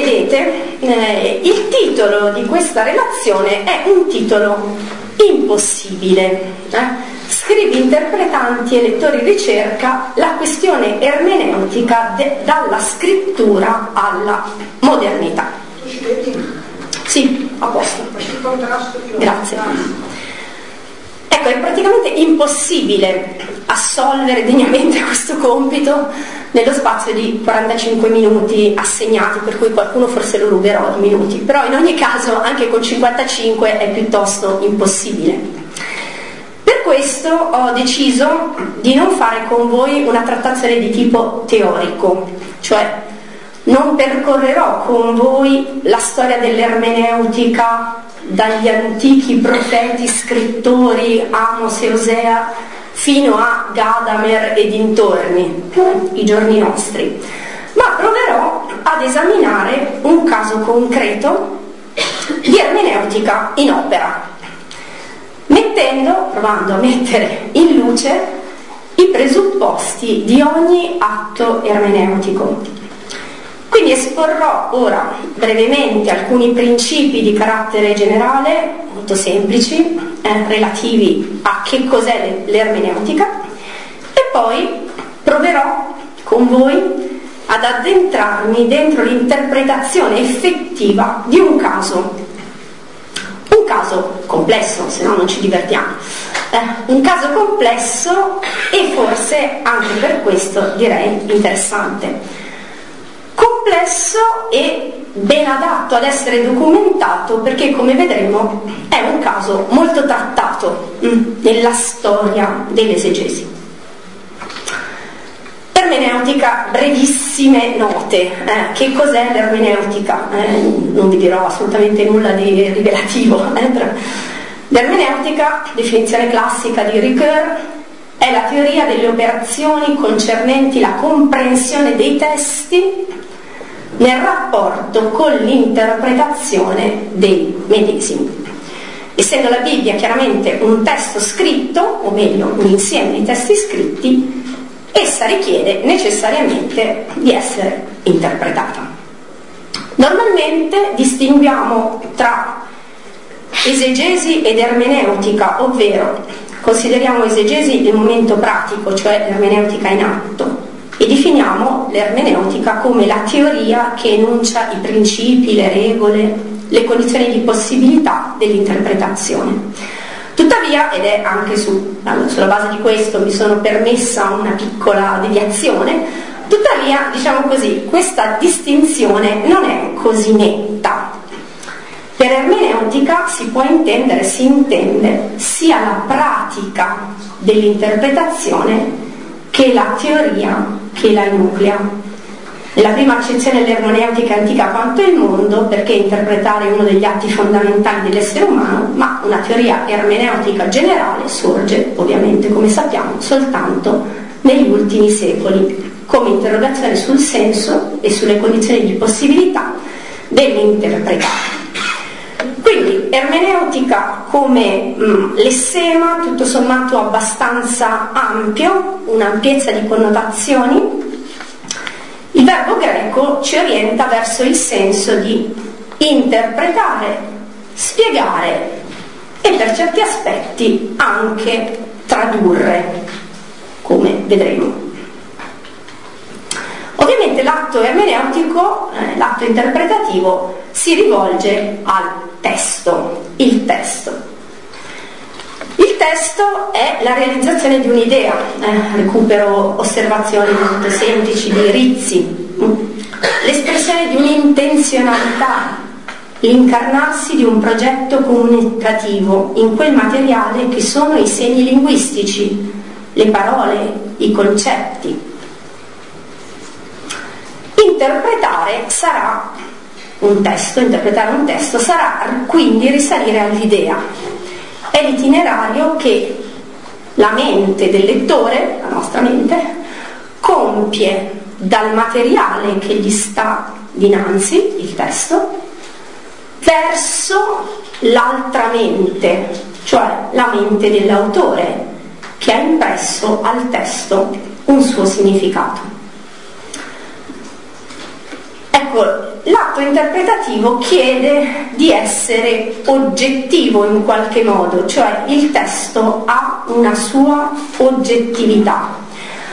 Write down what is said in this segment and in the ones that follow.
vedete, eh, il titolo di questa relazione è un titolo impossibile. Eh? Scrivi interpretanti e lettori ricerca la questione ermeneutica de- dalla scrittura alla modernità. Sì, a posto. Grazie. Ecco, è praticamente impossibile assolvere degnamente questo compito nello spazio di 45 minuti assegnati, per cui qualcuno forse lo ruberò di minuti, però in ogni caso anche con 55 è piuttosto impossibile. Per questo ho deciso di non fare con voi una trattazione di tipo teorico, cioè non percorrerò con voi la storia dell'ermeneutica dagli antichi profeti scrittori Amos e Osea fino a Gadamer e dintorni, i giorni nostri, ma proverò ad esaminare un caso concreto di ermeneutica in opera, mettendo, provando a mettere in luce i presupposti di ogni atto ermeneutico quindi esporrò ora brevemente alcuni principi di carattere generale, molto semplici, eh, relativi a che cos'è l'ermeneutica e poi proverò con voi ad addentrarmi dentro l'interpretazione effettiva di un caso. Un caso complesso, se no non ci divertiamo. Eh, un caso complesso e forse anche per questo direi interessante complesso e ben adatto ad essere documentato perché come vedremo è un caso molto trattato mm, nella storia dell'esegesi. Ermeneutica, brevissime note. Eh, che cos'è l'ermeneutica? Eh, non vi dirò assolutamente nulla di rivelativo. Eh, l'ermeneutica, definizione classica di Ricoeur, è la teoria delle operazioni concernenti la comprensione dei testi nel rapporto con l'interpretazione dei medesimi. Essendo la Bibbia chiaramente un testo scritto, o meglio un insieme di testi scritti, essa richiede necessariamente di essere interpretata. Normalmente distinguiamo tra esegesi ed ermeneutica, ovvero consideriamo esegesi il momento pratico, cioè l'ermeneutica in atto, e definiamo l'ermeneutica come la teoria che enuncia i principi, le regole, le condizioni di possibilità dell'interpretazione. Tuttavia, ed è anche su, sulla base di questo mi sono permessa una piccola deviazione, tuttavia, diciamo così, questa distinzione non è così netta. Per ermeneutica si può intendere, si intende sia la pratica dell'interpretazione che la teoria che la nuclea. Nella prima accezione dell'ermeneutica antica quanto il mondo, perché interpretare uno degli atti fondamentali dell'essere umano, ma una teoria ermeneutica generale sorge, ovviamente, come sappiamo, soltanto negli ultimi secoli, come interrogazione sul senso e sulle condizioni di possibilità dell'interpretare. Ermeneutica come mh, mm, l'essema, tutto sommato abbastanza ampio, un'ampiezza di connotazioni. Il verbo greco ci orienta verso il senso di interpretare, spiegare e per certi aspetti anche tradurre, come vedremo. Ovviamente l'atto ermeneutico, l'atto interpretativo, si rivolge al testo, il testo. Il testo è la realizzazione di un'idea, eh, recupero osservazioni molto semplici di Rizzi, l'espressione di un'intenzionalità, l'incarnarsi di un progetto comunicativo in quel materiale che sono i segni linguistici, le parole, i concetti. Interpretare sarà un testo, interpretare un testo, sarà quindi risalire all'idea. È l'itinerario che la mente del lettore, la nostra mente, compie dal materiale che gli sta dinanzi, il testo, verso l'altra mente, cioè la mente dell'autore, che ha impresso al testo un suo significato. Ecco, l'atto interpretativo chiede di essere oggettivo in qualche modo, cioè il testo ha una sua oggettività,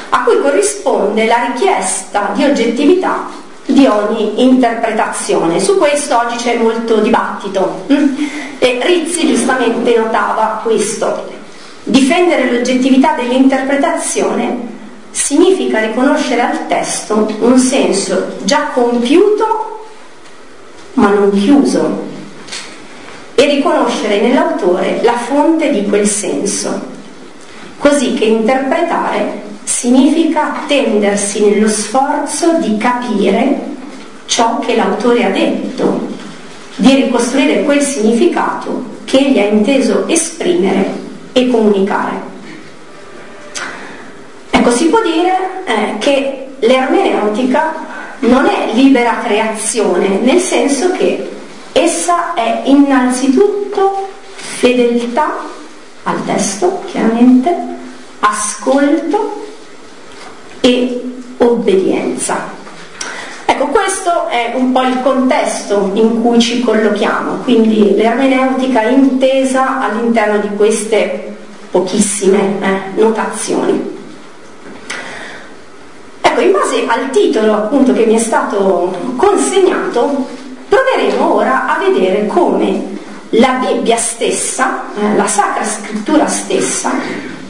a cui corrisponde la richiesta di oggettività di ogni interpretazione. Su questo oggi c'è molto dibattito mm? e Rizzi giustamente notava questo. Difendere l'oggettività dell'interpretazione significa riconoscere al testo un senso già compiuto ma non chiuso e riconoscere nell'autore la fonte di quel senso, così che interpretare significa attendersi nello sforzo di capire ciò che l'autore ha detto, di ricostruire quel significato che egli ha inteso esprimere e comunicare. Ecco, si può dire eh, che l'ermeneutica non è libera creazione, nel senso che essa è innanzitutto fedeltà al testo, chiaramente, ascolto e obbedienza. Ecco, questo è un po' il contesto in cui ci collochiamo, quindi l'ermeneutica intesa all'interno di queste pochissime eh, notazioni. Ecco, in base al titolo appunto che mi è stato consegnato, proveremo ora a vedere come la Bibbia stessa, eh, la Sacra Scrittura stessa,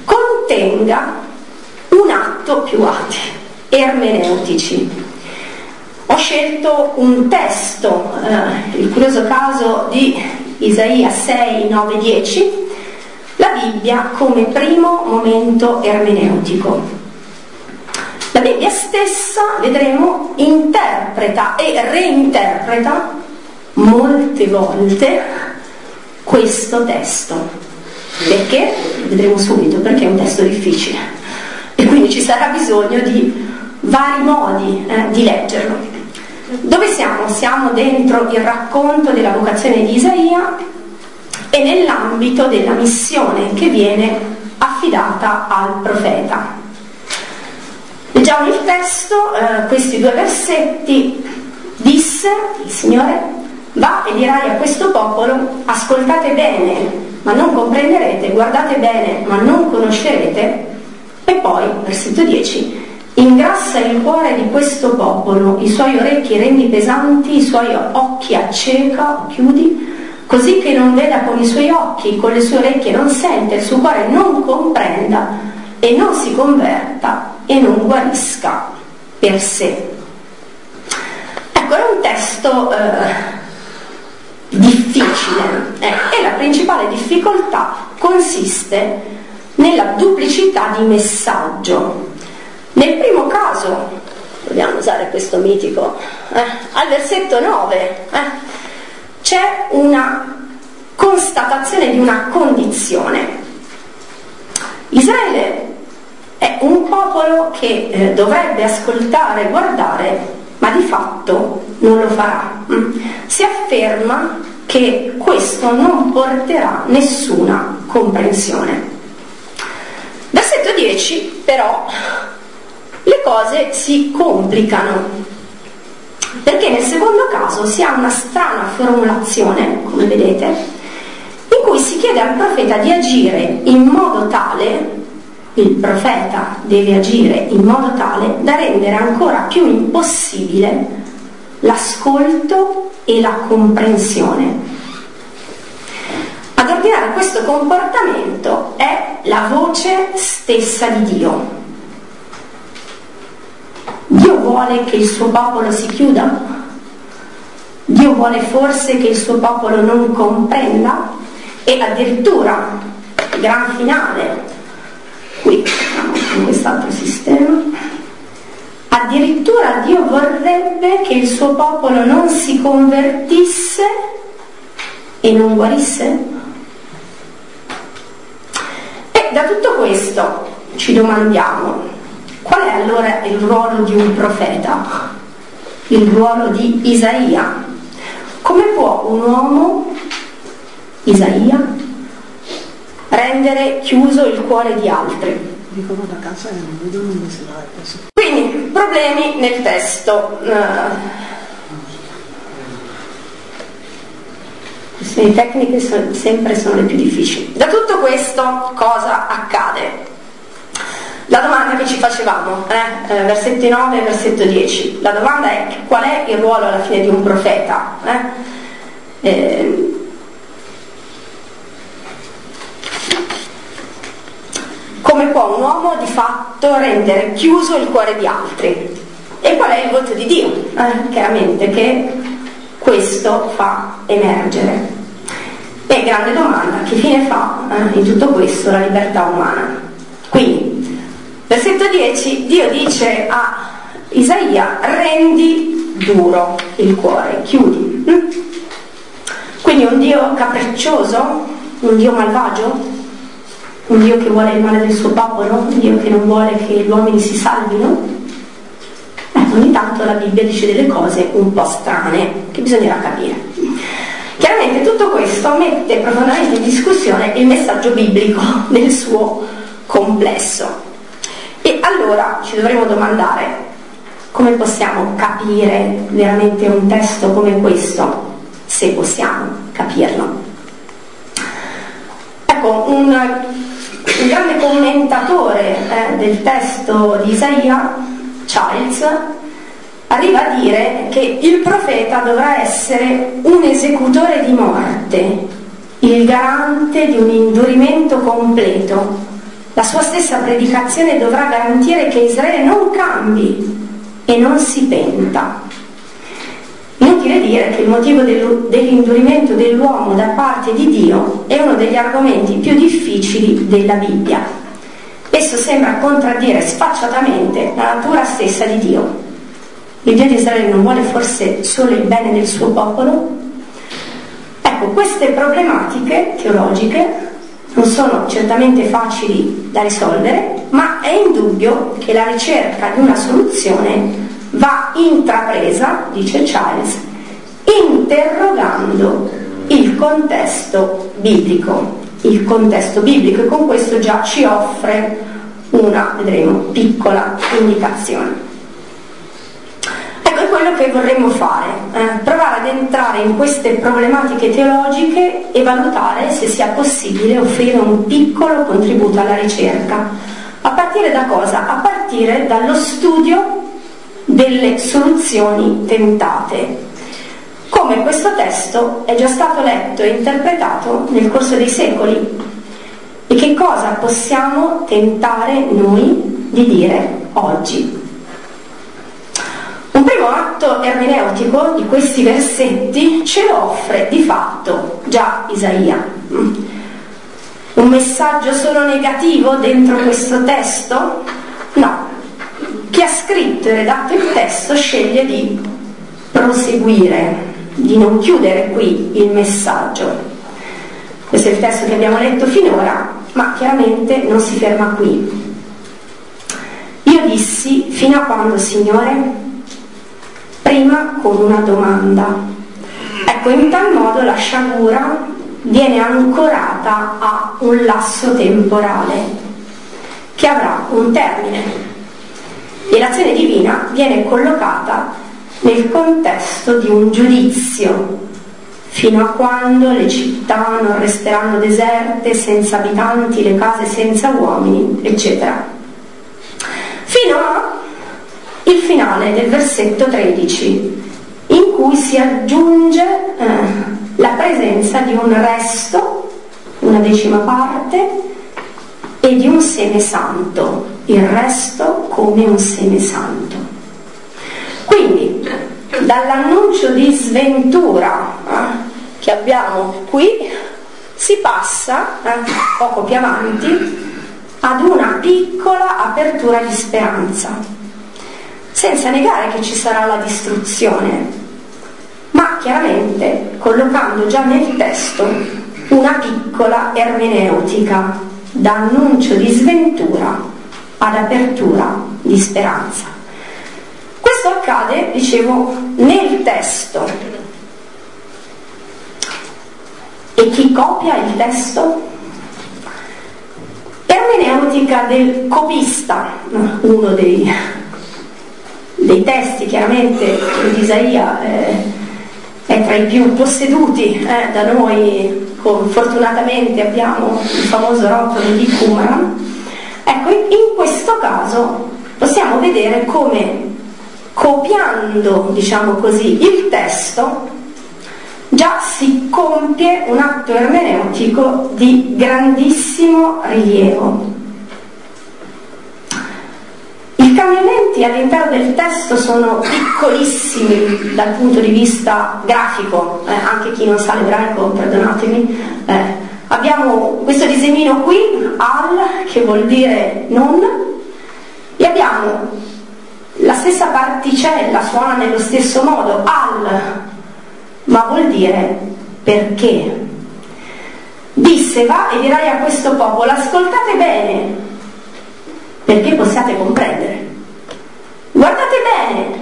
contenga un atto più atti ermeneutici. Ho scelto un testo, eh, il curioso caso di Isaia 6, 9, 10, la Bibbia come primo momento ermeneutico. La Bibbia stessa, vedremo, interpreta e reinterpreta molte volte questo testo. Perché? Vedremo subito, perché è un testo difficile. E quindi ci sarà bisogno di vari modi eh, di leggerlo. Dove siamo? Siamo dentro il racconto della vocazione di Isaia e nell'ambito della missione che viene affidata al profeta. Leggiamo il testo, eh, questi due versetti. Disse il Signore, va e dirai a questo popolo, ascoltate bene, ma non comprenderete, guardate bene, ma non conoscerete. E poi, versetto 10, ingrassa il cuore di questo popolo, i suoi orecchi rendi pesanti, i suoi occhi acceca, chiudi, così che non veda con i suoi occhi, con le sue orecchie non sente, il suo cuore non comprenda e non si converta e non guarisca per sé. Ecco, è un testo eh, difficile eh, e la principale difficoltà consiste nella duplicità di messaggio. Nel primo caso, a usare questo mitico, eh, al versetto 9 eh, c'è una constatazione di una condizione. Israele un popolo che eh, dovrebbe ascoltare, guardare, ma di fatto non lo farà. Mm. Si afferma che questo non porterà nessuna comprensione. Versetto 10 però le cose si complicano perché nel secondo caso si ha una strana formulazione, come vedete, in cui si chiede al profeta di agire in modo tale il profeta deve agire in modo tale da rendere ancora più impossibile l'ascolto e la comprensione. Ad ordinare questo comportamento è la voce stessa di Dio. Dio vuole che il suo popolo si chiuda? Dio vuole forse che il suo popolo non comprenda? E addirittura, il gran finale, qui in quest'altro sistema. Addirittura Dio vorrebbe che il suo popolo non si convertisse e non guarisse. E da tutto questo ci domandiamo, qual è allora il ruolo di un profeta? Il ruolo di Isaia? Come può un uomo, Isaia, rendere chiuso il cuore di altri. Dicono da casa e non vedono dove si va. Quindi problemi nel testo. Questioni tecniche sono, sempre sono le più difficili. Da tutto questo cosa accade? La domanda che ci facevamo, eh? Eh, versetto 9 e versetto 10, la domanda è qual è il ruolo alla fine di un profeta? Eh? eh come può un uomo di fatto rendere chiuso il cuore di altri? E qual è il volto di Dio? Eh, chiaramente che questo fa emergere. E grande domanda, che fine fa eh, in tutto questo la libertà umana? Quindi, versetto 10, Dio dice a Isaia, rendi duro il cuore, chiudi. Mm? Quindi un Dio capriccioso, un Dio malvagio, un Dio che vuole il male del suo popolo, un Dio che non vuole che gli uomini si salvino, ogni tanto la Bibbia dice delle cose un po' strane che bisognerà capire. Chiaramente tutto questo mette profondamente in discussione il messaggio biblico nel suo complesso. E allora ci dovremo domandare come possiamo capire veramente un testo come questo, se possiamo capirlo. Ecco, un, un grande commentatore eh, del testo di Isaia, Childs, arriva a dire che il profeta dovrà essere un esecutore di morte, il garante di un indurimento completo. La sua stessa predicazione dovrà garantire che Israele non cambi e non si penta. Inutile dire che il motivo dell'indurimento dell'uomo da parte di Dio è uno degli argomenti più difficili della Bibbia. Esso sembra contraddire sfacciatamente la natura stessa di Dio. Il Dio di Israele non vuole forse solo il bene del suo popolo? Ecco, queste problematiche teologiche non sono certamente facili da risolvere, ma è indubbio che la ricerca di una soluzione va intrapresa, dice Charles, interrogando il contesto biblico. Il contesto biblico e con questo già ci offre una, vedremo, piccola indicazione quello che vorremmo fare, eh, provare ad entrare in queste problematiche teologiche e valutare se sia possibile offrire un piccolo contributo alla ricerca. A partire da cosa? A partire dallo studio delle soluzioni tentate. Come questo testo è già stato letto e interpretato nel corso dei secoli e che cosa possiamo tentare noi di dire oggi. Un primo atto ermeneutico di questi versetti ce lo offre di fatto già Isaia. Un messaggio solo negativo dentro questo testo? No. Chi ha scritto e redatto il testo sceglie di proseguire, di non chiudere qui il messaggio. Questo è il testo che abbiamo letto finora, ma chiaramente non si ferma qui. Io dissi, fino a quando, Signore? prima con una domanda. Ecco, in tal modo la sciagura viene ancorata a un lasso temporale che avrà un termine e l'azione divina viene collocata nel contesto di un giudizio fino a quando le città non resteranno deserte, senza abitanti, le case senza uomini, eccetera. Fino a il finale del versetto 13, in cui si aggiunge eh, la presenza di un resto, una decima parte, e di un seme santo, il resto come un seme santo. Quindi, dall'annuncio di sventura eh, che abbiamo qui, si passa, eh, poco più avanti, ad una piccola apertura di speranza senza negare che ci sarà la distruzione, ma chiaramente collocando già nel testo una piccola ermeneutica da annuncio di sventura ad apertura di speranza. Accade, dicevo, nel testo. E chi copia il testo? Ermeneutica del copista, uno dei dei testi chiaramente di Isaia eh, è tra i più posseduti eh, da noi, con, fortunatamente abbiamo il famoso rotolo di Qumran, ecco in questo caso possiamo vedere come copiando, diciamo così, il testo, già si compie un atto ermeneutico di grandissimo rilievo. I cambiamenti all'interno del testo sono piccolissimi dal punto di vista grafico, eh, anche chi non sa l'ebraico, perdonatemi. Eh, abbiamo questo disegnino qui, al, che vuol dire non, e abbiamo la stessa particella suona nello stesso modo, al, ma vuol dire perché. Disse va e dirai a questo popolo, ascoltate bene, perché possiate comprendere. Guardate bene,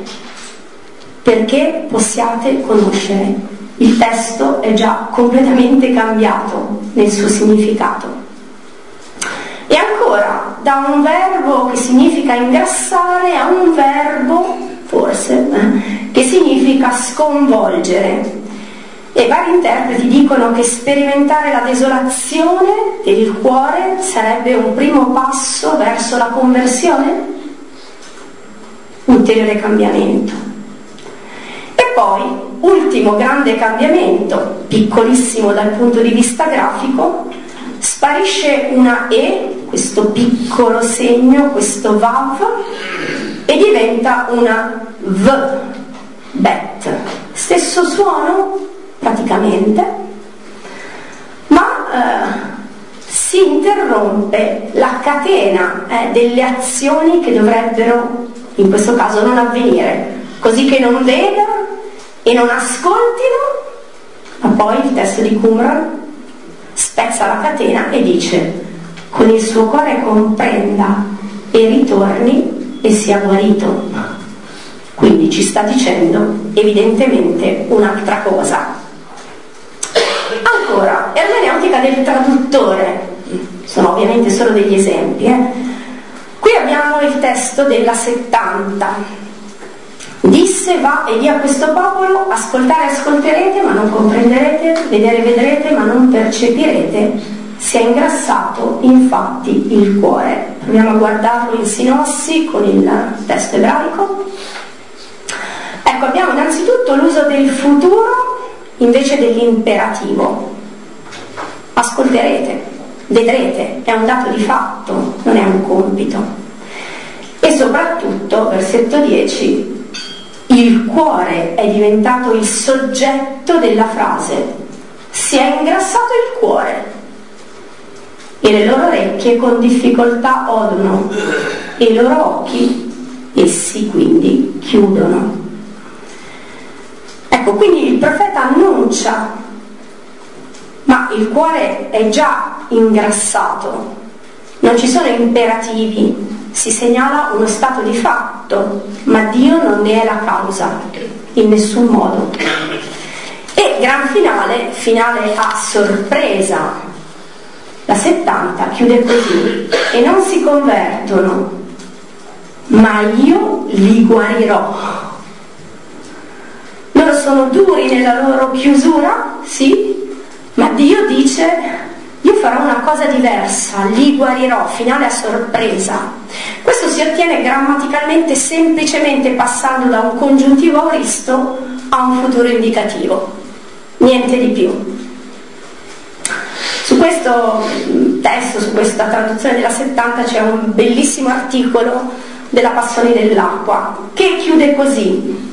perché possiate conoscere. Il testo è già completamente cambiato nel suo significato. E ancora, da un verbo che significa ingrassare a un verbo, forse, eh, che significa sconvolgere. E vari interpreti dicono che sperimentare la desolazione del cuore sarebbe un primo passo verso la conversione? Ulteriore cambiamento. E poi, ultimo grande cambiamento, piccolissimo dal punto di vista grafico, sparisce una E, questo piccolo segno, questo Vav, e diventa una V, Bet. Stesso suono praticamente, ma eh, si interrompe la catena eh, delle azioni che dovrebbero in questo caso non avvenire, così che non vedano e non ascoltino, ma poi il testo di Qumran spezza la catena e dice con il suo cuore comprenda e ritorni e sia guarito. Quindi ci sta dicendo evidentemente un'altra cosa. Ancora, ermeneutica del traduttore, sono ovviamente solo degli esempi. Eh? Qui abbiamo il testo della 70 Disse va e di a questo popolo, ascoltare ascolterete ma non comprenderete, vedere vedrete ma non percepirete, si è ingrassato infatti il cuore. Proviamo a guardarlo in sinossi con il testo ebraico. Ecco, abbiamo innanzitutto l'uso del futuro invece dell'imperativo. Ascolterete, vedrete, è un dato di fatto, non è un compito. E soprattutto, versetto 10, il cuore è diventato il soggetto della frase. Si è ingrassato il cuore e le loro orecchie con difficoltà odono e i loro occhi essi quindi chiudono. Ecco, quindi il profeta annuncia, ma il cuore è già ingrassato, non ci sono imperativi, si segnala uno stato di fatto, ma Dio non ne è la causa, in nessun modo. E gran finale, finale a sorpresa. La 70 chiude così, e non si convertono, ma io li guarirò. Loro sono duri nella loro chiusura, sì, ma Dio dice io farò una cosa diversa, li guarirò, finale a sorpresa. Questo si ottiene grammaticalmente semplicemente passando da un congiuntivo auristo a un futuro indicativo, niente di più. Questo testo, su questa traduzione della 70 c'è un bellissimo articolo della Passione dell'acqua che chiude così.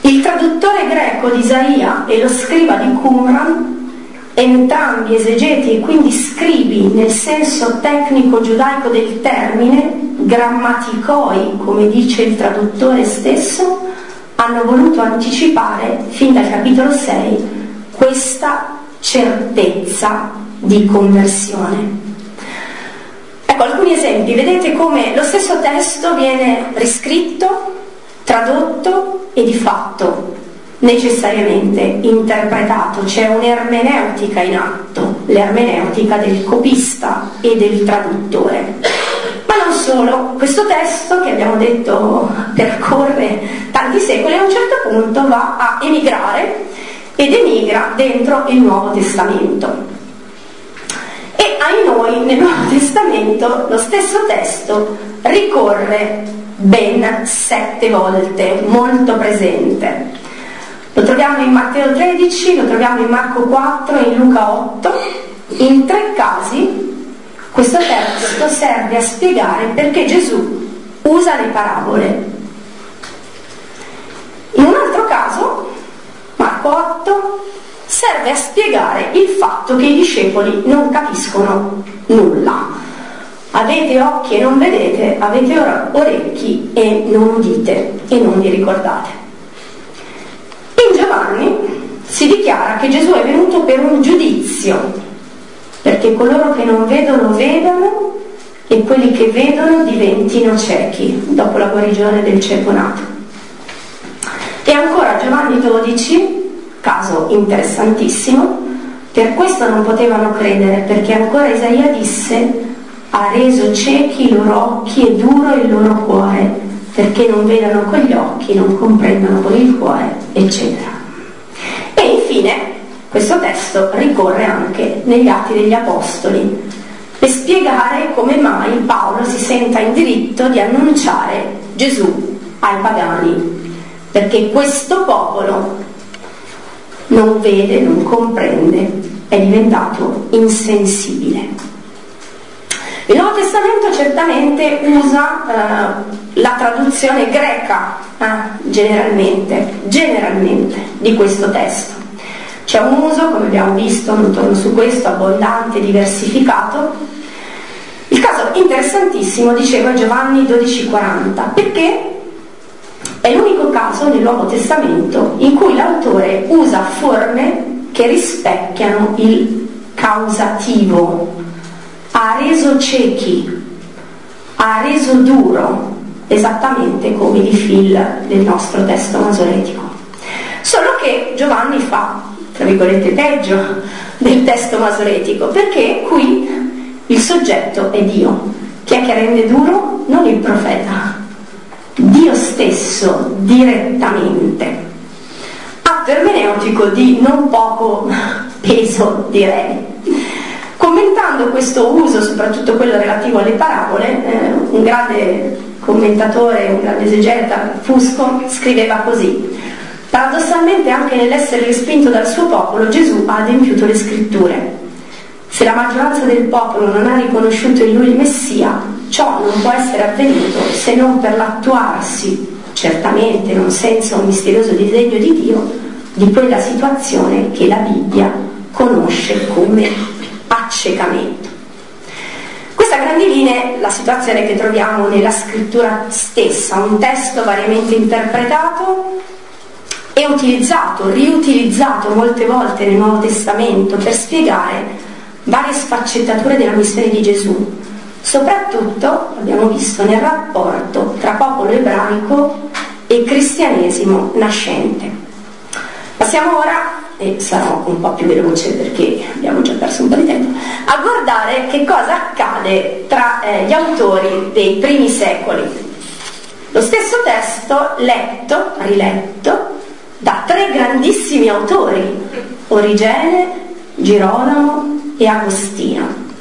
Il traduttore greco di Isaia e lo scriba di Qumran entrambi esegeti e quindi scribi nel senso tecnico giudaico del termine, grammaticoi, come dice il traduttore stesso, hanno voluto anticipare fin dal capitolo 6 questa certezza di conversione. Ecco alcuni esempi, vedete come lo stesso testo viene riscritto, tradotto e di fatto necessariamente interpretato, c'è un'ermeneutica in atto, l'ermeneutica del copista e del traduttore. Ma non solo, questo testo che abbiamo detto percorre tanti secoli, a un certo punto va a emigrare ed emigra dentro il Nuovo Testamento. E ai noi nel Nuovo Testamento lo stesso testo ricorre ben sette volte, molto presente. Lo troviamo in Matteo 13, lo troviamo in Marco 4 e in Luca 8. In tre casi questo testo serve a spiegare perché Gesù usa le parabole. In un altro caso, 8, serve a spiegare il fatto che i discepoli non capiscono nulla. Avete occhi e non vedete, avete orecchi e non udite e non vi ricordate. In Giovanni si dichiara che Gesù è venuto per un giudizio perché coloro che non vedono vedano e quelli che vedono diventino ciechi dopo la guarigione del cieco nato. E ancora Giovanni 12, caso interessantissimo, per questo non potevano credere, perché ancora Isaia disse ha reso ciechi i loro occhi e duro il loro cuore, perché non vedano con gli occhi, non comprendano con il cuore, eccetera. E infine questo testo ricorre anche negli Atti degli Apostoli per spiegare come mai Paolo si senta in diritto di annunciare Gesù ai pagani, perché questo popolo non vede, non comprende, è diventato insensibile. Il Nuovo Testamento certamente usa eh, la traduzione greca eh, generalmente, generalmente di questo testo c'è un uso, come abbiamo visto, non torno su questo, abbondante, diversificato. Il caso interessantissimo, diceva Giovanni 12,40, perché è l'unico caso nel Nuovo Testamento in cui l'autore usa forme che rispecchiano il causativo. Ha reso ciechi, ha reso duro, esattamente come il fil del nostro testo masoretico. Solo che Giovanni fa tra virgolette, peggio del testo masoretico, perché qui il soggetto è Dio. Chi è che rende duro? Non il profeta, Dio stesso direttamente. Atto ermeneutico di non poco peso, direi. Commentando questo uso, soprattutto quello relativo alle parabole, eh, un grande commentatore, un grande esegeta, Fusco, scriveva così Paradossalmente anche nell'essere respinto dal suo popolo Gesù ha adempiuto le scritture. Se la maggioranza del popolo non ha riconosciuto in lui il Messia, ciò non può essere avvenuto se non per l'attuarsi, certamente non senza un misterioso disegno di Dio, di quella situazione che la Bibbia conosce come accecamento. Questa a grandi linee la situazione che troviamo nella scrittura stessa, un testo variamente interpretato è utilizzato, riutilizzato molte volte nel Nuovo Testamento per spiegare varie sfaccettature della missione di Gesù, soprattutto, abbiamo visto, nel rapporto tra popolo ebraico e cristianesimo nascente. Passiamo ora, e sarò un po' più veloce perché abbiamo già perso un po' di tempo, a guardare che cosa accade tra eh, gli autori dei primi secoli. Lo stesso testo letto, riletto, da tre grandissimi autori, Origene, Girolamo e Agostino.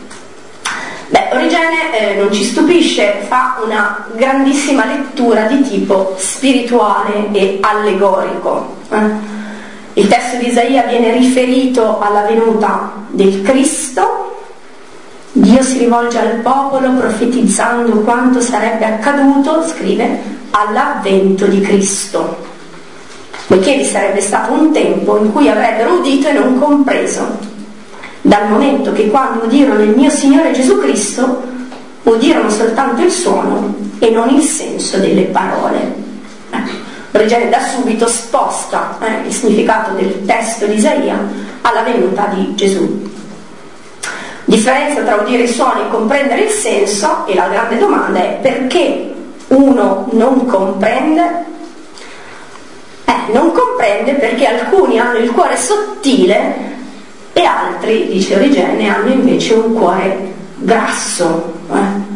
Beh, Origene eh, non ci stupisce, fa una grandissima lettura di tipo spirituale e allegorico. Eh? Il testo di Isaia viene riferito alla venuta del Cristo, Dio si rivolge al popolo profetizzando quanto sarebbe accaduto, scrive, all'avvento di Cristo poiché vi sarebbe stato un tempo in cui avrebbero udito e non compreso, dal momento che quando udirono il mio Signore Gesù Cristo, udirono soltanto il suono e non il senso delle parole. Eh, Regene da subito sposta eh, il significato del testo di Isaia alla venuta di Gesù. Differenza tra udire i suoni e comprendere il senso, e la grande domanda è perché uno non comprende eh, non comprende perché alcuni hanno il cuore sottile e altri, dice Origene, hanno invece un cuore grasso. Eh.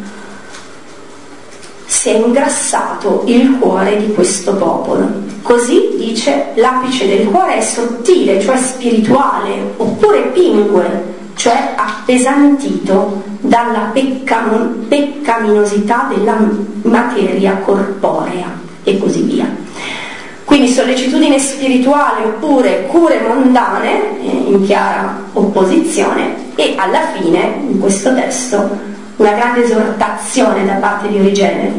si è ingrassato il cuore di questo popolo. Così dice l'apice del cuore è sottile, cioè spirituale, oppure pingue, cioè appesantito dalla peccam- peccaminosità della materia corporea e così via. Quindi sollecitudine spirituale oppure cure mondane in chiara opposizione e alla fine in questo testo una grande esortazione da parte di Origene.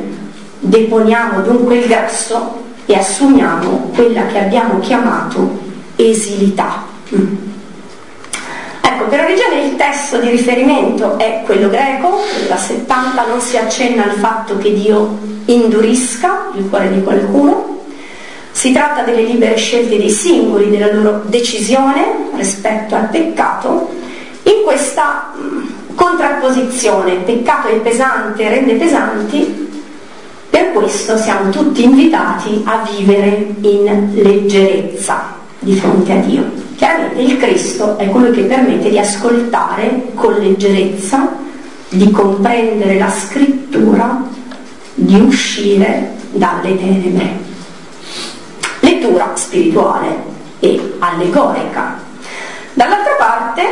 Deponiamo dunque il grasso e assumiamo quella che abbiamo chiamato esilità. Ecco, per Origene il testo di riferimento è quello greco, da 70 non si accenna al fatto che Dio indurisca il cuore di qualcuno, si tratta delle libere scelte dei singoli, della loro decisione rispetto al peccato, in questa mm, contrapposizione, peccato è pesante, rende pesanti, per questo siamo tutti invitati a vivere in leggerezza di fronte a Dio. Chiaramente il Cristo è colui che permette di ascoltare con leggerezza, di comprendere la scrittura, di uscire dalle tenebre. Lettura spirituale e allegorica Dall'altra parte,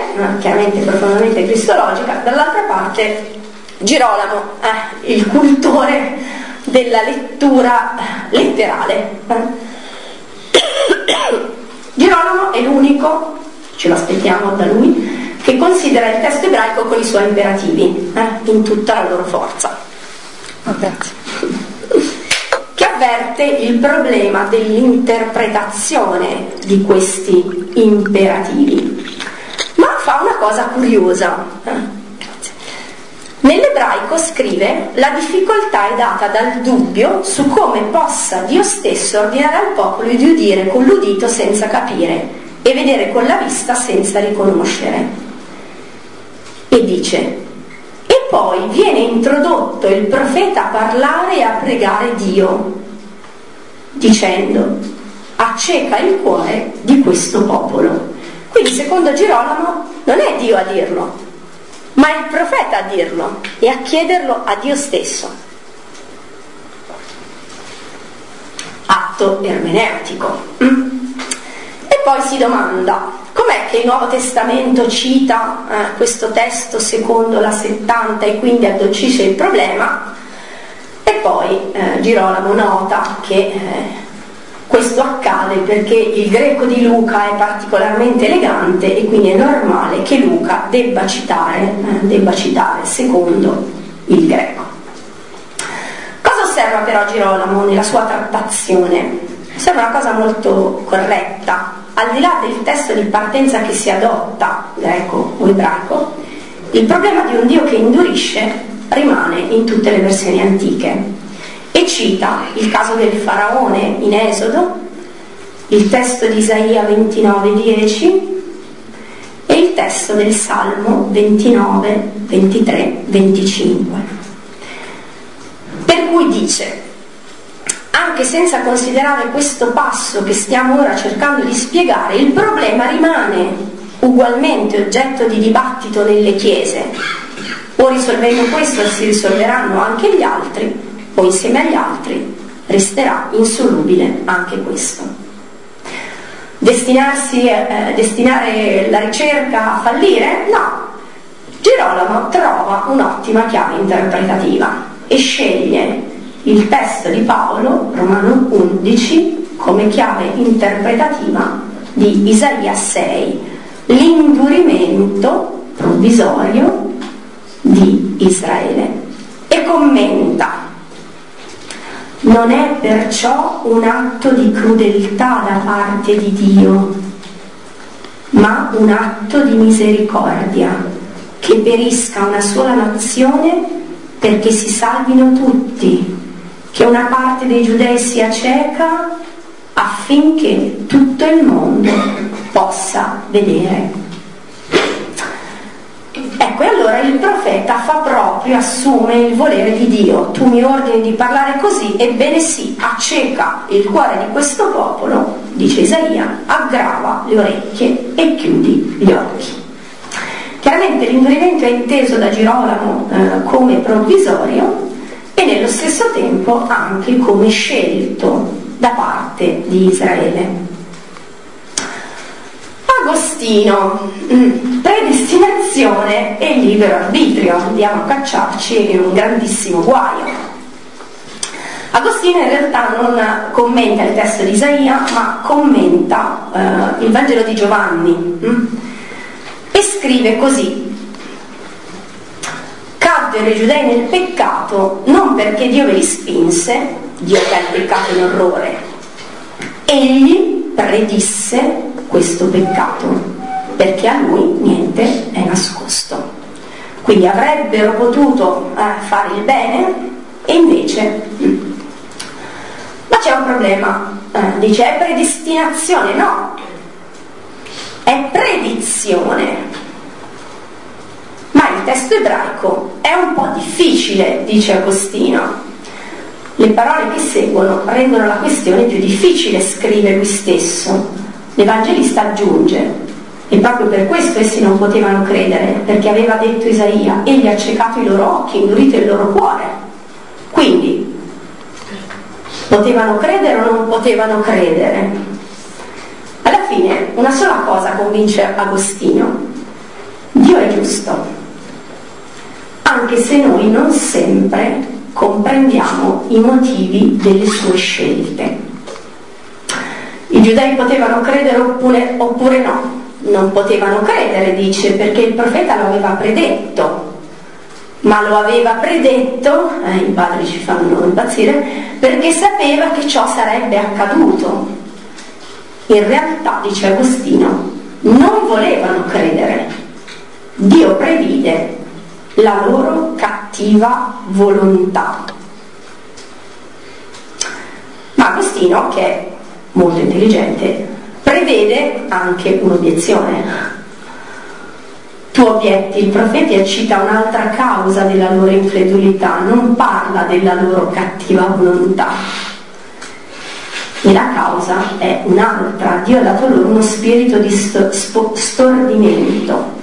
chiaramente profondamente cristologica, dall'altra parte Girolamo, eh, il cultore della lettura letterale. Girolamo è l'unico, ce lo aspettiamo da lui, che considera il testo ebraico con i suoi imperativi, eh, in tutta la loro forza. Oh, avverte il problema dell'interpretazione di questi imperativi. Ma fa una cosa curiosa. Nell'ebraico scrive la difficoltà è data dal dubbio su come possa Dio stesso ordinare al popolo di udire con l'udito senza capire e vedere con la vista senza riconoscere. E dice, e poi viene introdotto il profeta a parlare e a pregare Dio, dicendo, acceca il cuore di questo popolo. Quindi secondo Girolamo non è Dio a dirlo, ma è il profeta a dirlo e a chiederlo a Dio stesso. Atto ermeneutico. Mm? E poi si domanda, com'è che il Nuovo Testamento cita eh, questo testo secondo la 70 e quindi addolcisce il problema? E poi eh, Girolamo nota che eh, questo accade perché il greco di Luca è particolarmente elegante e quindi è normale che Luca debba citare, eh, debba citare secondo il greco. Cosa osserva però Girolamo nella sua trattazione? Osserva una cosa molto corretta. Al di là del testo di partenza che si adotta, greco o ebraico, il problema di un Dio che indurisce rimane in tutte le versioni antiche e cita il caso del faraone in Esodo, il testo di Isaia 29:10 e il testo del Salmo 29, 23, 25. Per cui dice, anche senza considerare questo passo che stiamo ora cercando di spiegare, il problema rimane ugualmente oggetto di dibattito nelle chiese. O risolvendo questo si risolveranno anche gli altri, o insieme agli altri resterà insolubile anche questo. Destinarsi, eh, destinare la ricerca a fallire? No. Girolamo trova un'ottima chiave interpretativa e sceglie il testo di Paolo, Romano 11, come chiave interpretativa di Isaia 6, l'indurimento provvisorio di Israele. E commenta non è perciò un atto di crudeltà da parte di Dio, ma un atto di misericordia, che perisca una sola nazione perché si salvino tutti, che una parte dei giudei sia cieca affinché tutto il mondo possa vedere. Ecco, e allora il profeta fa proprio, assume il volere di Dio. Tu mi ordini di parlare così, ebbene sì, acceca il cuore di questo popolo, dice Isaia, aggrava le orecchie e chiudi gli occhi. Chiaramente l'indurimento è inteso da Girolamo eh, come provvisorio e nello stesso tempo anche come scelto da parte di Israele. Agostino, mm, predestinazione e libero arbitrio, andiamo a cacciarci in un grandissimo guaio. Agostino in realtà non commenta il testo di Isaia, ma commenta eh, il Vangelo di Giovanni hm? e scrive così. Caddero i giudei nel peccato non perché Dio ve li spinse, Dio che ha il peccato in orrore, egli predisse questo peccato perché a lui niente è nascosto. Quindi avrebbero potuto eh, fare il bene e invece hm, ma c'è un problema, eh, dice è predestinazione, no, è predizione. Ma il testo ebraico è un po' difficile, dice Agostino. Le parole che seguono rendono la questione più difficile, scrive lui stesso. L'Evangelista aggiunge, e proprio per questo essi non potevano credere, perché aveva detto Isaia, egli ha ciecato i loro occhi, indurito il loro cuore. Quindi Potevano credere o non potevano credere? Alla fine una sola cosa convince Agostino. Dio è giusto, anche se noi non sempre comprendiamo i motivi delle sue scelte. I giudei potevano credere oppure, oppure no, non potevano credere, dice, perché il profeta lo aveva predetto, ma lo aveva predetto, eh, i padri ci fanno impazzire, perché sapeva che ciò sarebbe accaduto. In realtà, dice Agostino, non volevano credere. Dio previde la loro cattiva volontà. Ma Agostino, che è molto intelligente, prevede anche un'obiezione tu obietti, il profeta cita un'altra causa della loro incredulità, non parla della loro cattiva volontà. E la causa è un'altra, Dio ha dato loro uno spirito di stordimento.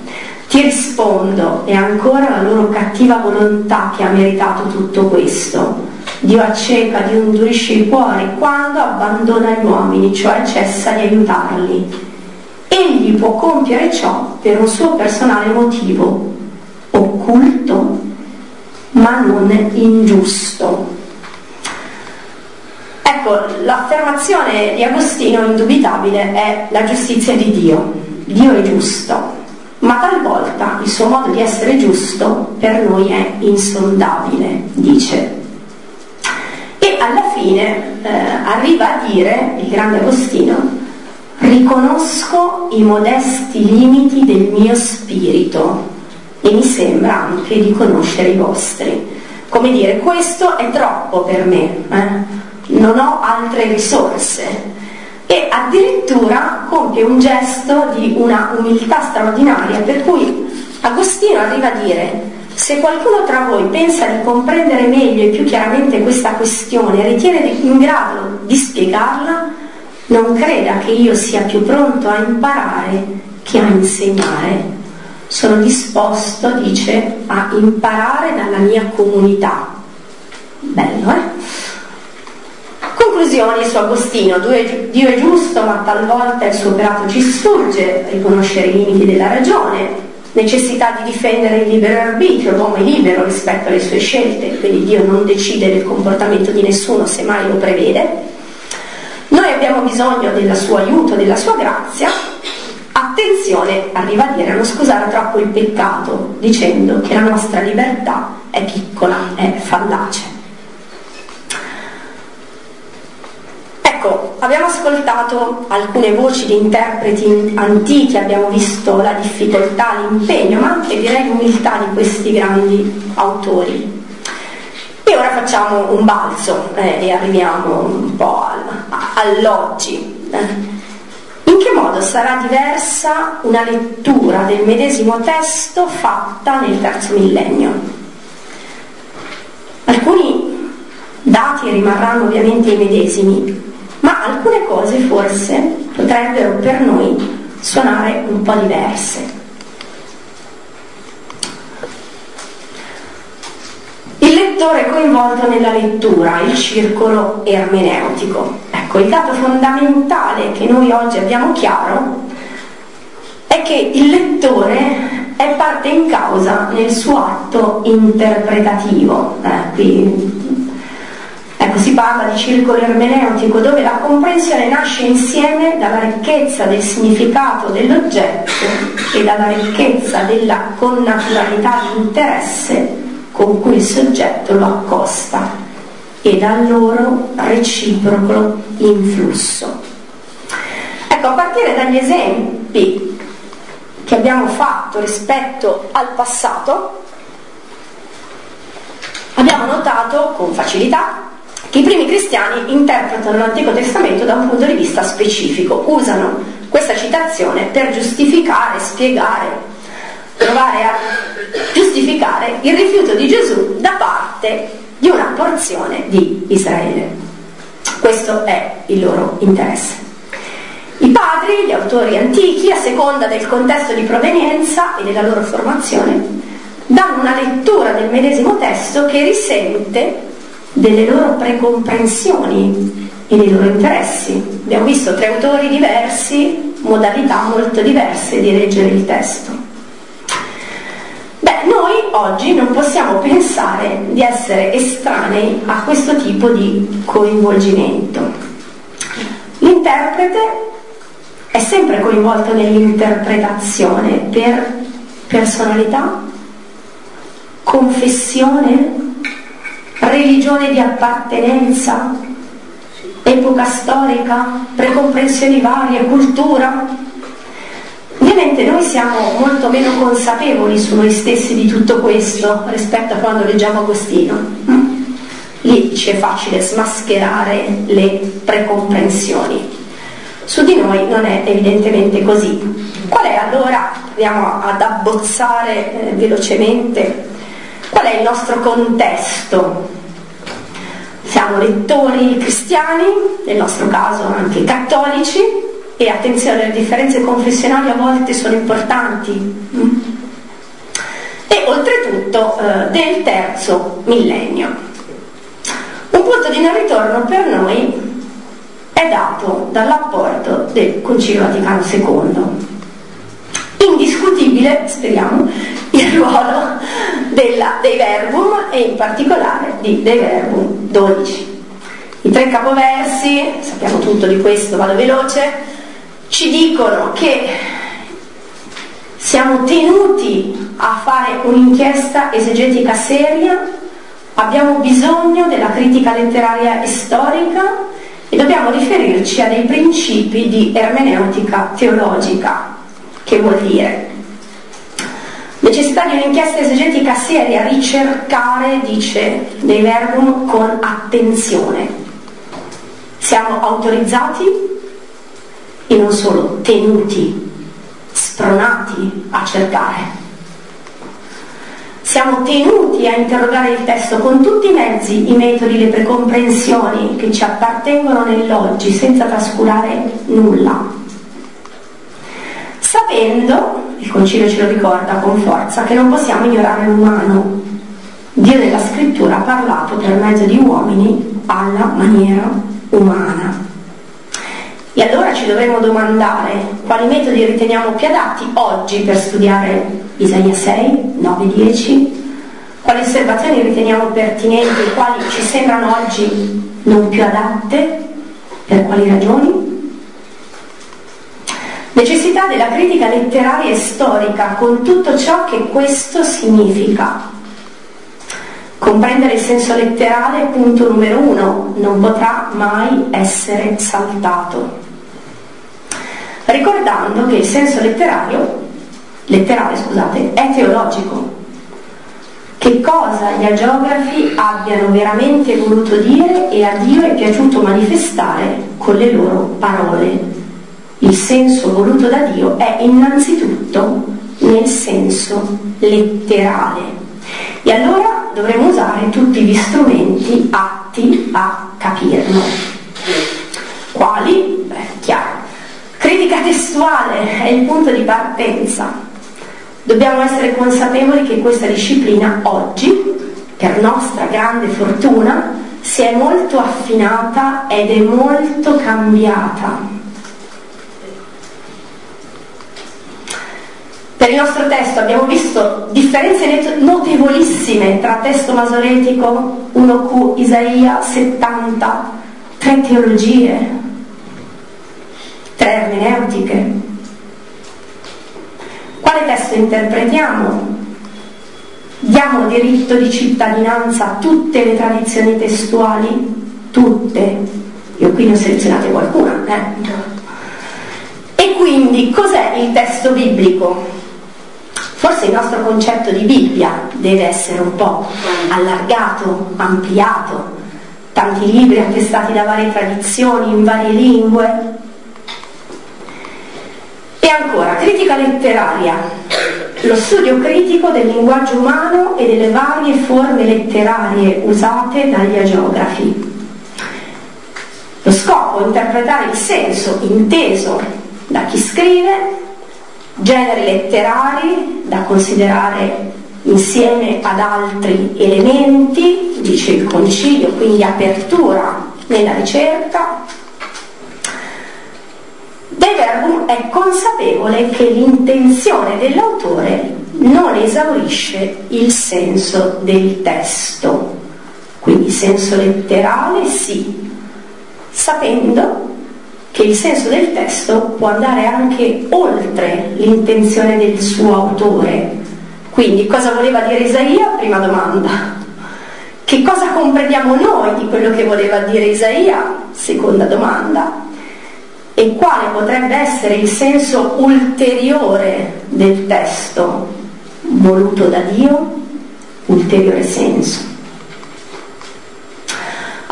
Ti rispondo, è ancora la loro cattiva volontà che ha meritato tutto questo. Dio acceca, Dio indurisce i cuori quando abbandona gli uomini, cioè cessa di aiutarli egli può compiere ciò per un suo personale motivo, occulto ma non ingiusto. Ecco, l'affermazione di Agostino indubitabile è la giustizia di Dio. Dio è giusto, ma talvolta il suo modo di essere giusto per noi è insondabile, dice. E alla fine eh, arriva a dire il grande Agostino riconosco i modesti limiti del mio spirito e mi sembra anche di conoscere i vostri. Come dire, questo è troppo per me, eh? non ho altre risorse. E addirittura compie un gesto di una umiltà straordinaria, per cui Agostino arriva a dire se qualcuno tra voi pensa di comprendere meglio e più chiaramente questa questione, ritiene in grado di spiegarla, non creda che io sia più pronto a imparare che a insegnare. Sono disposto, dice, a imparare dalla mia comunità. Bello, eh? Conclusioni su Agostino. Dio è giusto, ma talvolta il suo operato ci sfugge, riconoscere i limiti della ragione, necessità di difendere il libero arbitrio, l'uomo è libero rispetto alle sue scelte, quindi Dio non decide del comportamento di nessuno se mai lo prevede noi abbiamo bisogno del suo aiuto, della sua grazia. Attenzione, arriva a dire, a non scusare troppo il peccato, dicendo che la nostra libertà è piccola, è fallace. Ecco, abbiamo ascoltato alcune voci di interpreti antichi, abbiamo visto la difficoltà, l'impegno, ma anche direi l'umiltà di questi grandi autori. E ora facciamo un balzo eh, e arriviamo un po' al, all'oggi. In che modo sarà diversa una lettura del medesimo testo fatta nel terzo millennio? Alcuni dati rimarranno ovviamente i medesimi, ma alcune cose forse potrebbero per noi suonare un po' diverse. settore coinvolto nella lettura, il circolo ermeneutico. Ecco, il dato fondamentale che noi oggi abbiamo chiaro è che il lettore è parte in causa nel suo atto interpretativo. Eh, qui, ecco, si parla di circolo ermeneutico dove la comprensione nasce insieme dalla ricchezza del significato dell'oggetto e dalla ricchezza della connaturalità di interesse con cui il soggetto lo accosta e dal loro reciproco influsso. Ecco, a partire dagli esempi che abbiamo fatto rispetto al passato, abbiamo notato con facilità che i primi cristiani interpretano l'Antico Testamento da un punto di vista specifico, usano questa citazione per giustificare, spiegare, provare a giustificare il rifiuto di Gesù da parte di una porzione di Israele. Questo è il loro interesse. I padri, gli autori antichi, a seconda del contesto di provenienza e della loro formazione, danno una lettura del medesimo testo che risente delle loro precomprensioni e dei loro interessi. Abbiamo visto tre autori diversi, modalità molto diverse di leggere il testo. Beh, noi oggi non possiamo pensare di essere estranei a questo tipo di coinvolgimento. L'interprete è sempre coinvolto nell'interpretazione per personalità, confessione, religione di appartenenza, epoca storica, precomprensioni varie, cultura, Ovviamente noi siamo molto meno consapevoli su noi stessi di tutto questo rispetto a quando leggiamo Agostino. Lì ci è facile smascherare le precomprensioni. Su di noi non è evidentemente così. Qual è allora, proviamo ad abbozzare eh, velocemente, qual è il nostro contesto? Siamo lettori cristiani, nel nostro caso anche cattolici, e attenzione, le differenze confessionali a volte sono importanti. Mm? E oltretutto eh, del terzo millennio. Un punto di non ritorno per noi è dato dall'apporto del Concilio Vaticano II. Indiscutibile, speriamo, il ruolo della, dei verbum e in particolare di dei verbum 12. I tre capoversi, sappiamo tutto di questo, vado veloce, ci dicono che siamo tenuti a fare un'inchiesta esegetica seria, abbiamo bisogno della critica letteraria e storica e dobbiamo riferirci a dei principi di ermeneutica teologica. Che vuol dire? Necessità di un'inchiesta esegetica seria, ricercare, dice dei verbum, con attenzione. Siamo autorizzati e non solo tenuti, spronati a cercare. Siamo tenuti a interrogare il testo con tutti i mezzi, i metodi, le precomprensioni che ci appartengono nell'oggi, senza trascurare nulla. Sapendo, il Concilio ce lo ricorda con forza, che non possiamo ignorare l'umano. Dio della scrittura ha parlato per mezzo di uomini alla maniera umana. E allora ci dovremmo domandare quali metodi riteniamo più adatti oggi per studiare Isaia 6, 9, 10, quali osservazioni riteniamo pertinenti e quali ci sembrano oggi non più adatte, per quali ragioni? Necessità della critica letteraria e storica con tutto ciò che questo significa. Comprendere il senso letterale, punto numero uno, non potrà mai essere saltato ricordando che il senso letterario, letterale scusate, è teologico. Che cosa gli agiografi abbiano veramente voluto dire e a Dio è piaciuto manifestare con le loro parole. Il senso voluto da Dio è innanzitutto nel senso letterale. E allora dovremo usare tutti gli strumenti atti a capirlo. Quali? Beh, chiaro Critica testuale è il punto di partenza. Dobbiamo essere consapevoli che questa disciplina oggi per nostra grande fortuna, si è molto affinata ed è molto cambiata. Per il nostro testo abbiamo visto differenze notevolissime tra testo masoretico 1Q, Isaia 70, tre teologie, tre ermeneutiche. Quale testo interpretiamo? Diamo diritto di cittadinanza a tutte le tradizioni testuali? Tutte. Io qui ne ho selezionate qualcuna. Eh? E quindi cos'è il testo biblico? Forse il nostro concetto di Bibbia deve essere un po' allargato, ampliato, tanti libri attestati da varie tradizioni in varie lingue. E ancora, critica letteraria, lo studio critico del linguaggio umano e delle varie forme letterarie usate dagli agiografi. Lo scopo è interpretare il senso inteso da chi scrive generi letterari da considerare insieme ad altri elementi, dice il concilio, quindi apertura nella ricerca. De Verbum è consapevole che l'intenzione dell'autore non esaurisce il senso del testo, quindi senso letterale sì, sapendo che il senso del testo può andare anche oltre l'intenzione del suo autore. Quindi cosa voleva dire Isaia? Prima domanda. Che cosa comprendiamo noi di quello che voleva dire Isaia? Seconda domanda. E quale potrebbe essere il senso ulteriore del testo voluto da Dio? Ulteriore senso.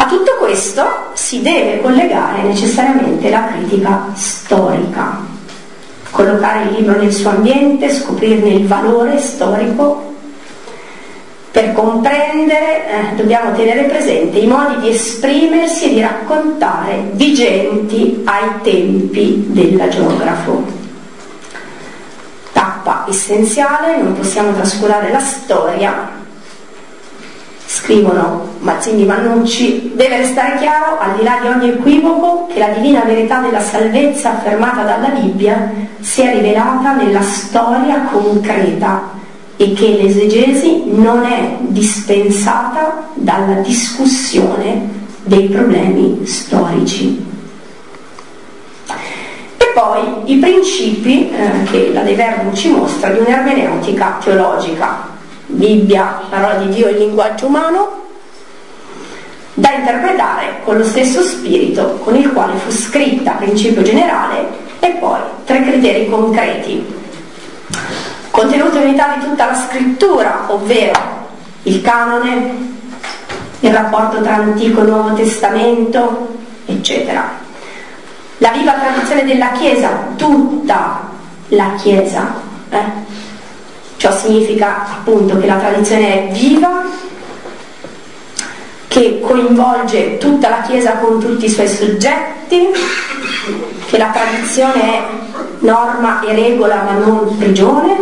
A tutto questo si deve collegare necessariamente la critica storica, collocare il libro nel suo ambiente, scoprirne il valore storico. Per comprendere eh, dobbiamo tenere presente i modi di esprimersi e di raccontare vigenti ai tempi della geografo. Tappa essenziale, non possiamo trascurare la storia scrivono Mazzini Mannucci, deve restare chiaro, al di là di ogni equivoco, che la divina verità della salvezza affermata dalla Bibbia si è rivelata nella storia concreta e che l'esegesi non è dispensata dalla discussione dei problemi storici. E poi i principi eh, che la De Verbum ci mostra di un'ermeneutica teologica Bibbia, parola di Dio e linguaggio umano, da interpretare con lo stesso spirito con il quale fu scritta, principio generale, e poi tre criteri concreti. Contenuto e unità di tutta la scrittura, ovvero il canone, il rapporto tra Antico e Nuovo Testamento, eccetera. La viva tradizione della Chiesa, tutta la Chiesa, eh? Ciò significa appunto che la tradizione è viva, che coinvolge tutta la Chiesa con tutti i suoi soggetti, che la tradizione è norma e regola ma non prigione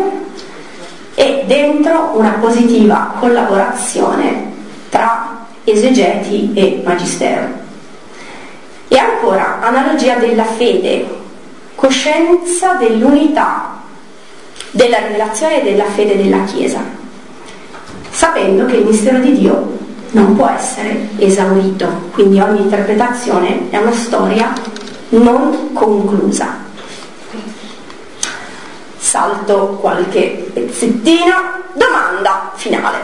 e dentro una positiva collaborazione tra esegeti e magistero. E ancora, analogia della fede, coscienza dell'unità della rivelazione e della fede della Chiesa, sapendo che il mistero di Dio non può essere esaurito, quindi ogni interpretazione è una storia non conclusa. Salto qualche pezzettino, domanda finale.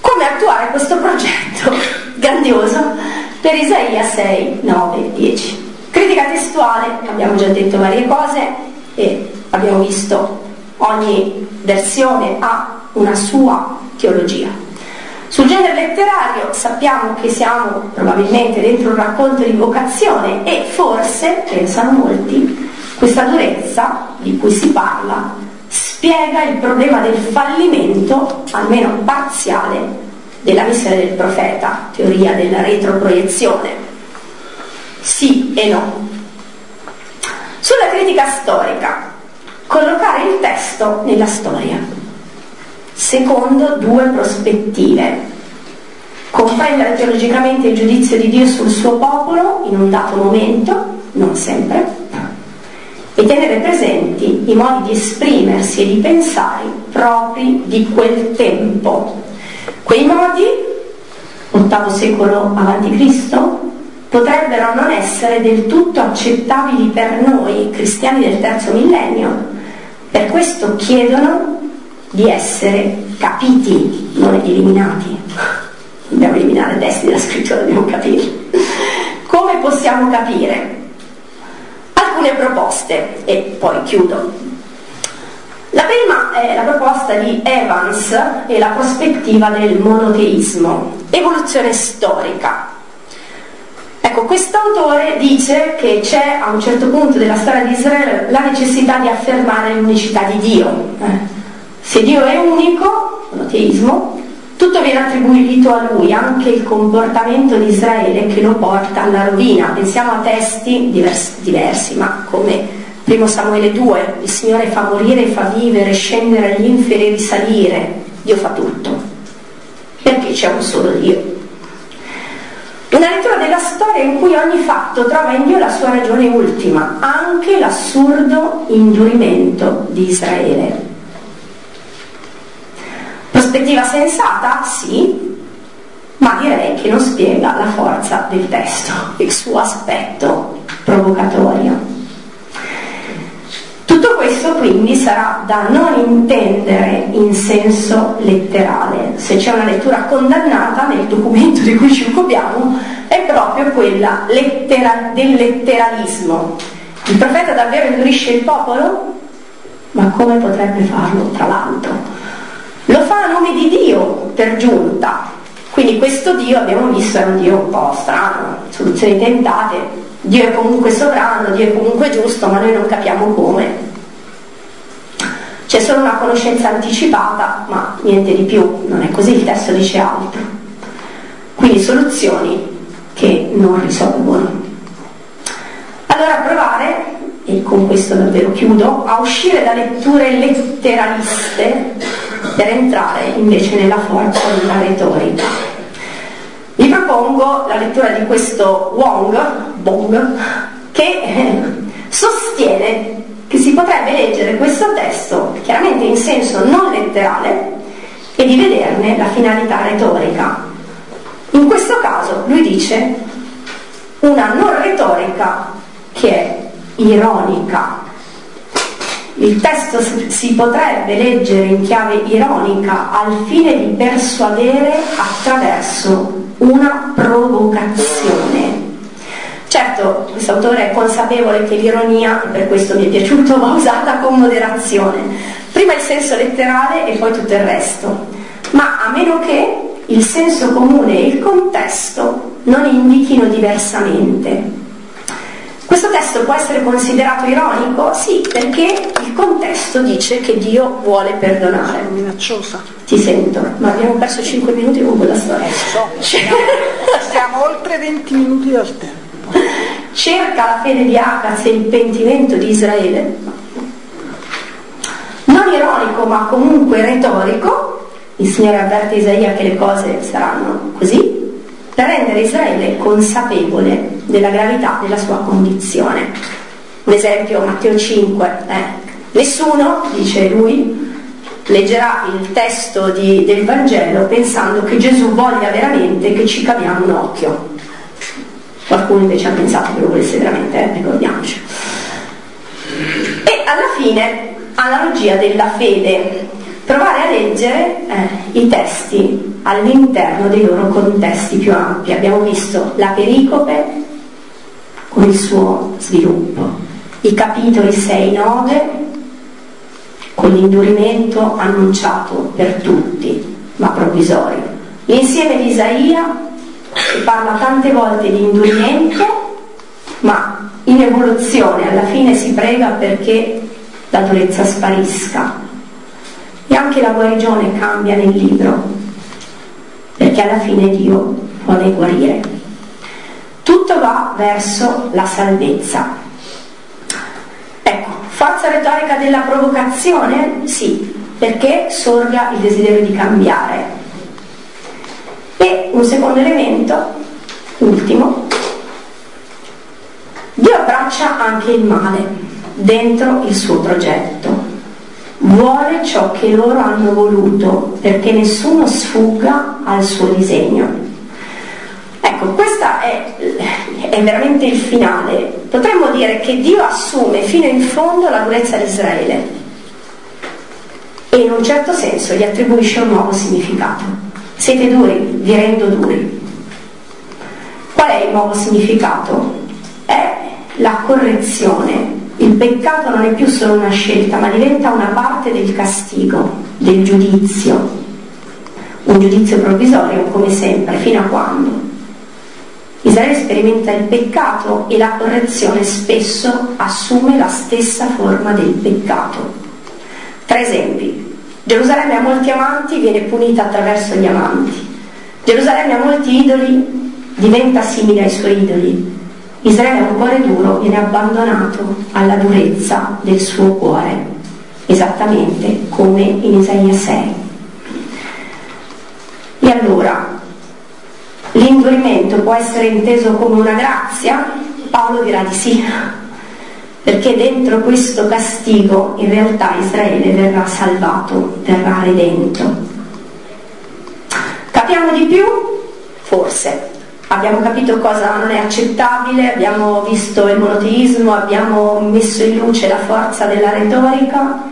Come attuare questo progetto grandioso per Isaia 6, 9, 10? Critica testuale, abbiamo già detto varie cose e abbiamo visto ogni versione ha una sua teologia. Sul genere letterario sappiamo che siamo probabilmente dentro un racconto di vocazione e forse, pensano molti, questa durezza di cui si parla spiega il problema del fallimento, almeno parziale, della missione del profeta, teoria della retroproiezione. Sì e no. Sulla critica storica, collocare il testo nella storia. secondo due prospettive. Comprendere teologicamente il giudizio di Dio sul suo popolo in un dato momento, non sempre, e tenere presenti i modi di esprimersi e di pensare propri di quel tempo. Quei modi, ottavo secolo a.C., potrebbero non essere del tutto accettabili per noi, cristiani del terzo millennio. Per questo chiedono di essere capiti, non eliminati. Dobbiamo eliminare i testi della scrittura, dobbiamo capirli. Come possiamo capire? Alcune proposte e poi chiudo. La prima è la proposta di Evans e la prospettiva del monoteismo, evoluzione storica. Ecco, quest'autore dice che c'è a un certo punto della storia di Israele la necessità di affermare l'unicità di Dio. Eh se Dio è unico, monoteismo, tutto viene attribuito a lui, anche il comportamento di Israele che lo porta alla rovina. Pensiamo a testi diversi, diversi ma come 1 Samuele 2, il Signore fa morire fa vivere, scendere agli inferi e risalire, Dio fa tutto. Perché c'è un solo Dio? Una lettura della storia in cui ogni fatto trova in Dio la sua ragione ultima, anche l'assurdo indurimento di Israele. Prospettiva sensata? Sì, ma direi che non spiega la forza del testo, il suo aspetto provocatorio. Tutto questo quindi sarà da non intendere in senso letterale. Se c'è una lettura condannata nel documento di cui ci occupiamo è proprio quella lettera, del letteralismo. Il profeta davvero indurisce il popolo? Ma come potrebbe farlo, tra l'altro? Lo fa a nome di Dio per giunta. Quindi questo Dio abbiamo visto è un Dio un po' strano, soluzioni tentate, Dio è comunque sovrano, Dio è comunque giusto, ma noi non capiamo come. C'è solo una conoscenza anticipata, ma niente di più, non è così, il testo dice altro. Quindi soluzioni che non risolvono. Allora provare, e con questo davvero chiudo, a uscire da letture letteraliste per entrare invece nella forza della retorica. Propongo la lettura di questo Wong, Bong, che eh, sostiene che si potrebbe leggere questo testo chiaramente in senso non letterale e di vederne la finalità retorica. In questo caso lui dice una non retorica che è ironica, il testo si potrebbe leggere in chiave ironica al fine di persuadere attraverso una provocazione. Certo, questo autore è consapevole che l'ironia, e per questo mi è piaciuto, va usata con moderazione. Prima il senso letterale e poi tutto il resto. Ma a meno che il senso comune e il contesto non indichino diversamente. Questo testo può essere considerato ironico? Sì, perché il contesto dice che Dio vuole perdonare. Minacciosa. Ti sento, ma abbiamo perso 5 minuti con quella storia. Eh, so, siamo, siamo oltre 20 minuti dal tempo. Cerca la fede di Acaz e il pentimento di Israele. Non ironico, ma comunque retorico. Il Signore avverte Isaia che le cose saranno così, per rendere Israele consapevole della gravità della sua condizione. Un esempio, Matteo 5, eh, nessuno, dice lui, leggerà il testo di, del Vangelo pensando che Gesù voglia veramente che ci caviamo un occhio. Qualcuno invece ha pensato che lo volesse veramente, eh, ricordiamoci. E alla fine, analogia della fede, provare a leggere eh, i testi all'interno dei loro contesti più ampi. Abbiamo visto la pericope con il suo sviluppo, i capitoli 6-9 con l'indurimento annunciato per tutti, ma provvisorio. L'insieme di Isaia parla tante volte di indurimento, ma in evoluzione alla fine si prega perché la durezza sparisca. E anche la guarigione cambia nel libro, perché alla fine Dio vuole guarire. Tutto va verso la salvezza. Ecco, forza retorica della provocazione? Sì, perché sorga il desiderio di cambiare. E un secondo elemento, ultimo, Dio abbraccia anche il male dentro il suo progetto. Vuole ciò che loro hanno voluto perché nessuno sfugga al suo disegno. Ecco, questo è, è, veramente il finale. Potremmo dire che Dio assume fino in fondo la durezza di Israele e in un certo senso gli attribuisce un nuovo significato. Siete duri, vi rendo duri. Qual è il nuovo significato? È la correzione. Il peccato non è più solo una scelta, ma diventa una parte del castigo, del giudizio. Un giudizio provvisorio, come sempre, fino a quando? Israele sperimenta il peccato e la correzione spesso assume la stessa forma del peccato. Tre esempi. Gerusalemme ha molti amanti, viene punita attraverso gli amanti. Gerusalemme ha molti idoli, diventa simile ai suoi idoli. Israele ha un cuore duro, viene abbandonato alla durezza del suo cuore, esattamente come in Isaia 6. E allora, l'indurimento può essere inteso come una grazia? Paolo dirà di sì, perché dentro questo castigo in realtà Israele verrà salvato, verrà redento. Capiamo di più? Forse, abbiamo capito cosa non è accettabile, abbiamo visto il monoteismo, abbiamo messo in luce la forza della retorica,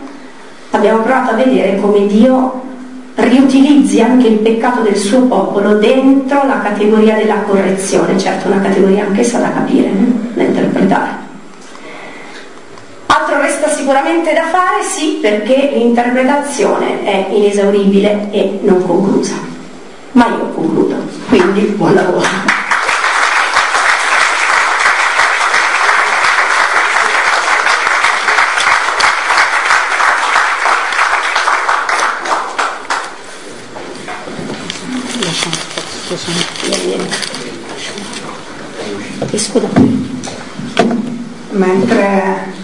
abbiamo provato a vedere come Dio riutilizzi anche il peccato del suo popolo dentro la categoria della correzione, certo una categoria anch'essa da capire, eh, da interpretare. Altro resta sicuramente da fare, sì, perché l'interpretazione è inesauribile e non conclusa. Ma io concludo, quindi buon lavoro. Mentre